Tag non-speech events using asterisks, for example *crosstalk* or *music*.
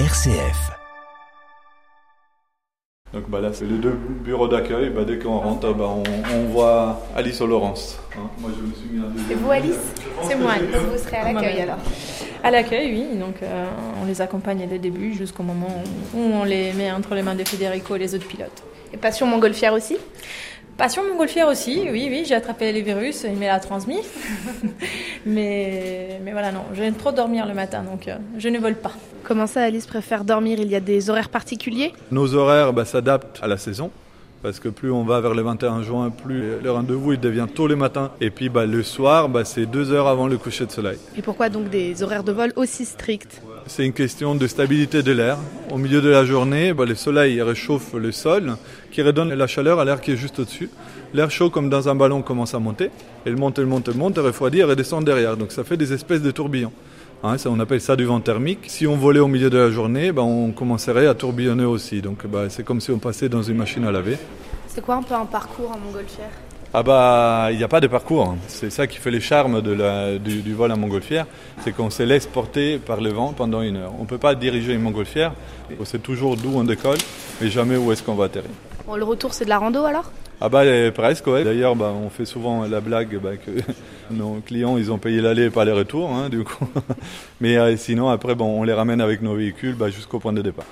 RCF. Donc bah là, c'est les deux bureaux d'accueil. Bah, dès qu'on rentre, bah, on, on voit Alice ou Laurence. Hein, moi, je me suis mis. Et vous, Alice C'est moi, donc vous serez à l'accueil alors. À l'accueil, oui. Donc, euh, on les accompagne dès le début jusqu'au moment où on les met entre les mains de Federico et les autres pilotes. Et passion montgolfière aussi Passion montgolfière aussi, oui, oui. J'ai attrapé les virus, il me l'a transmis. *laughs* mais, mais voilà, non, j'aime trop dormir le matin, donc euh, je ne vole pas. Comment ça, Alice préfère dormir? Il y a des horaires particuliers? Nos horaires bah, s'adaptent à la saison. Parce que plus on va vers le 21 juin, plus le rendez-vous il devient tôt le matin. Et puis bah, le soir, bah, c'est deux heures avant le coucher de soleil. Et pourquoi donc des horaires de vol aussi stricts? C'est une question de stabilité de l'air. Au milieu de la journée, bah, le soleil réchauffe le sol, qui redonne la chaleur à l'air qui est juste au-dessus. L'air chaud, comme dans un ballon, commence à monter. Il monte, il monte, il monte, il refroidit et redescend derrière. Donc ça fait des espèces de tourbillons. Hein, on appelle ça du vent thermique. Si on volait au milieu de la journée, bah, on commencerait à tourbillonner aussi. Donc bah, c'est comme si on passait dans une machine à laver. C'est quoi un peu un parcours en montgolfière? Ah bah, il n'y a pas de parcours. C'est ça qui fait le charme de la, du, du vol en montgolfière, c'est qu'on se laisse porter par le vent pendant une heure. On ne peut pas diriger une montgolfière, on sait toujours d'où on décolle, mais jamais où est-ce qu'on va atterrir. Bon, le retour, c'est de la rando alors? Ah bah eh, presque, ouais. D'ailleurs, bah, on fait souvent la blague bah, que *laughs* nos clients, ils ont payé l'aller et pas les retours, hein, du coup. *laughs* Mais euh, sinon, après, bon, on les ramène avec nos véhicules bah, jusqu'au point de départ.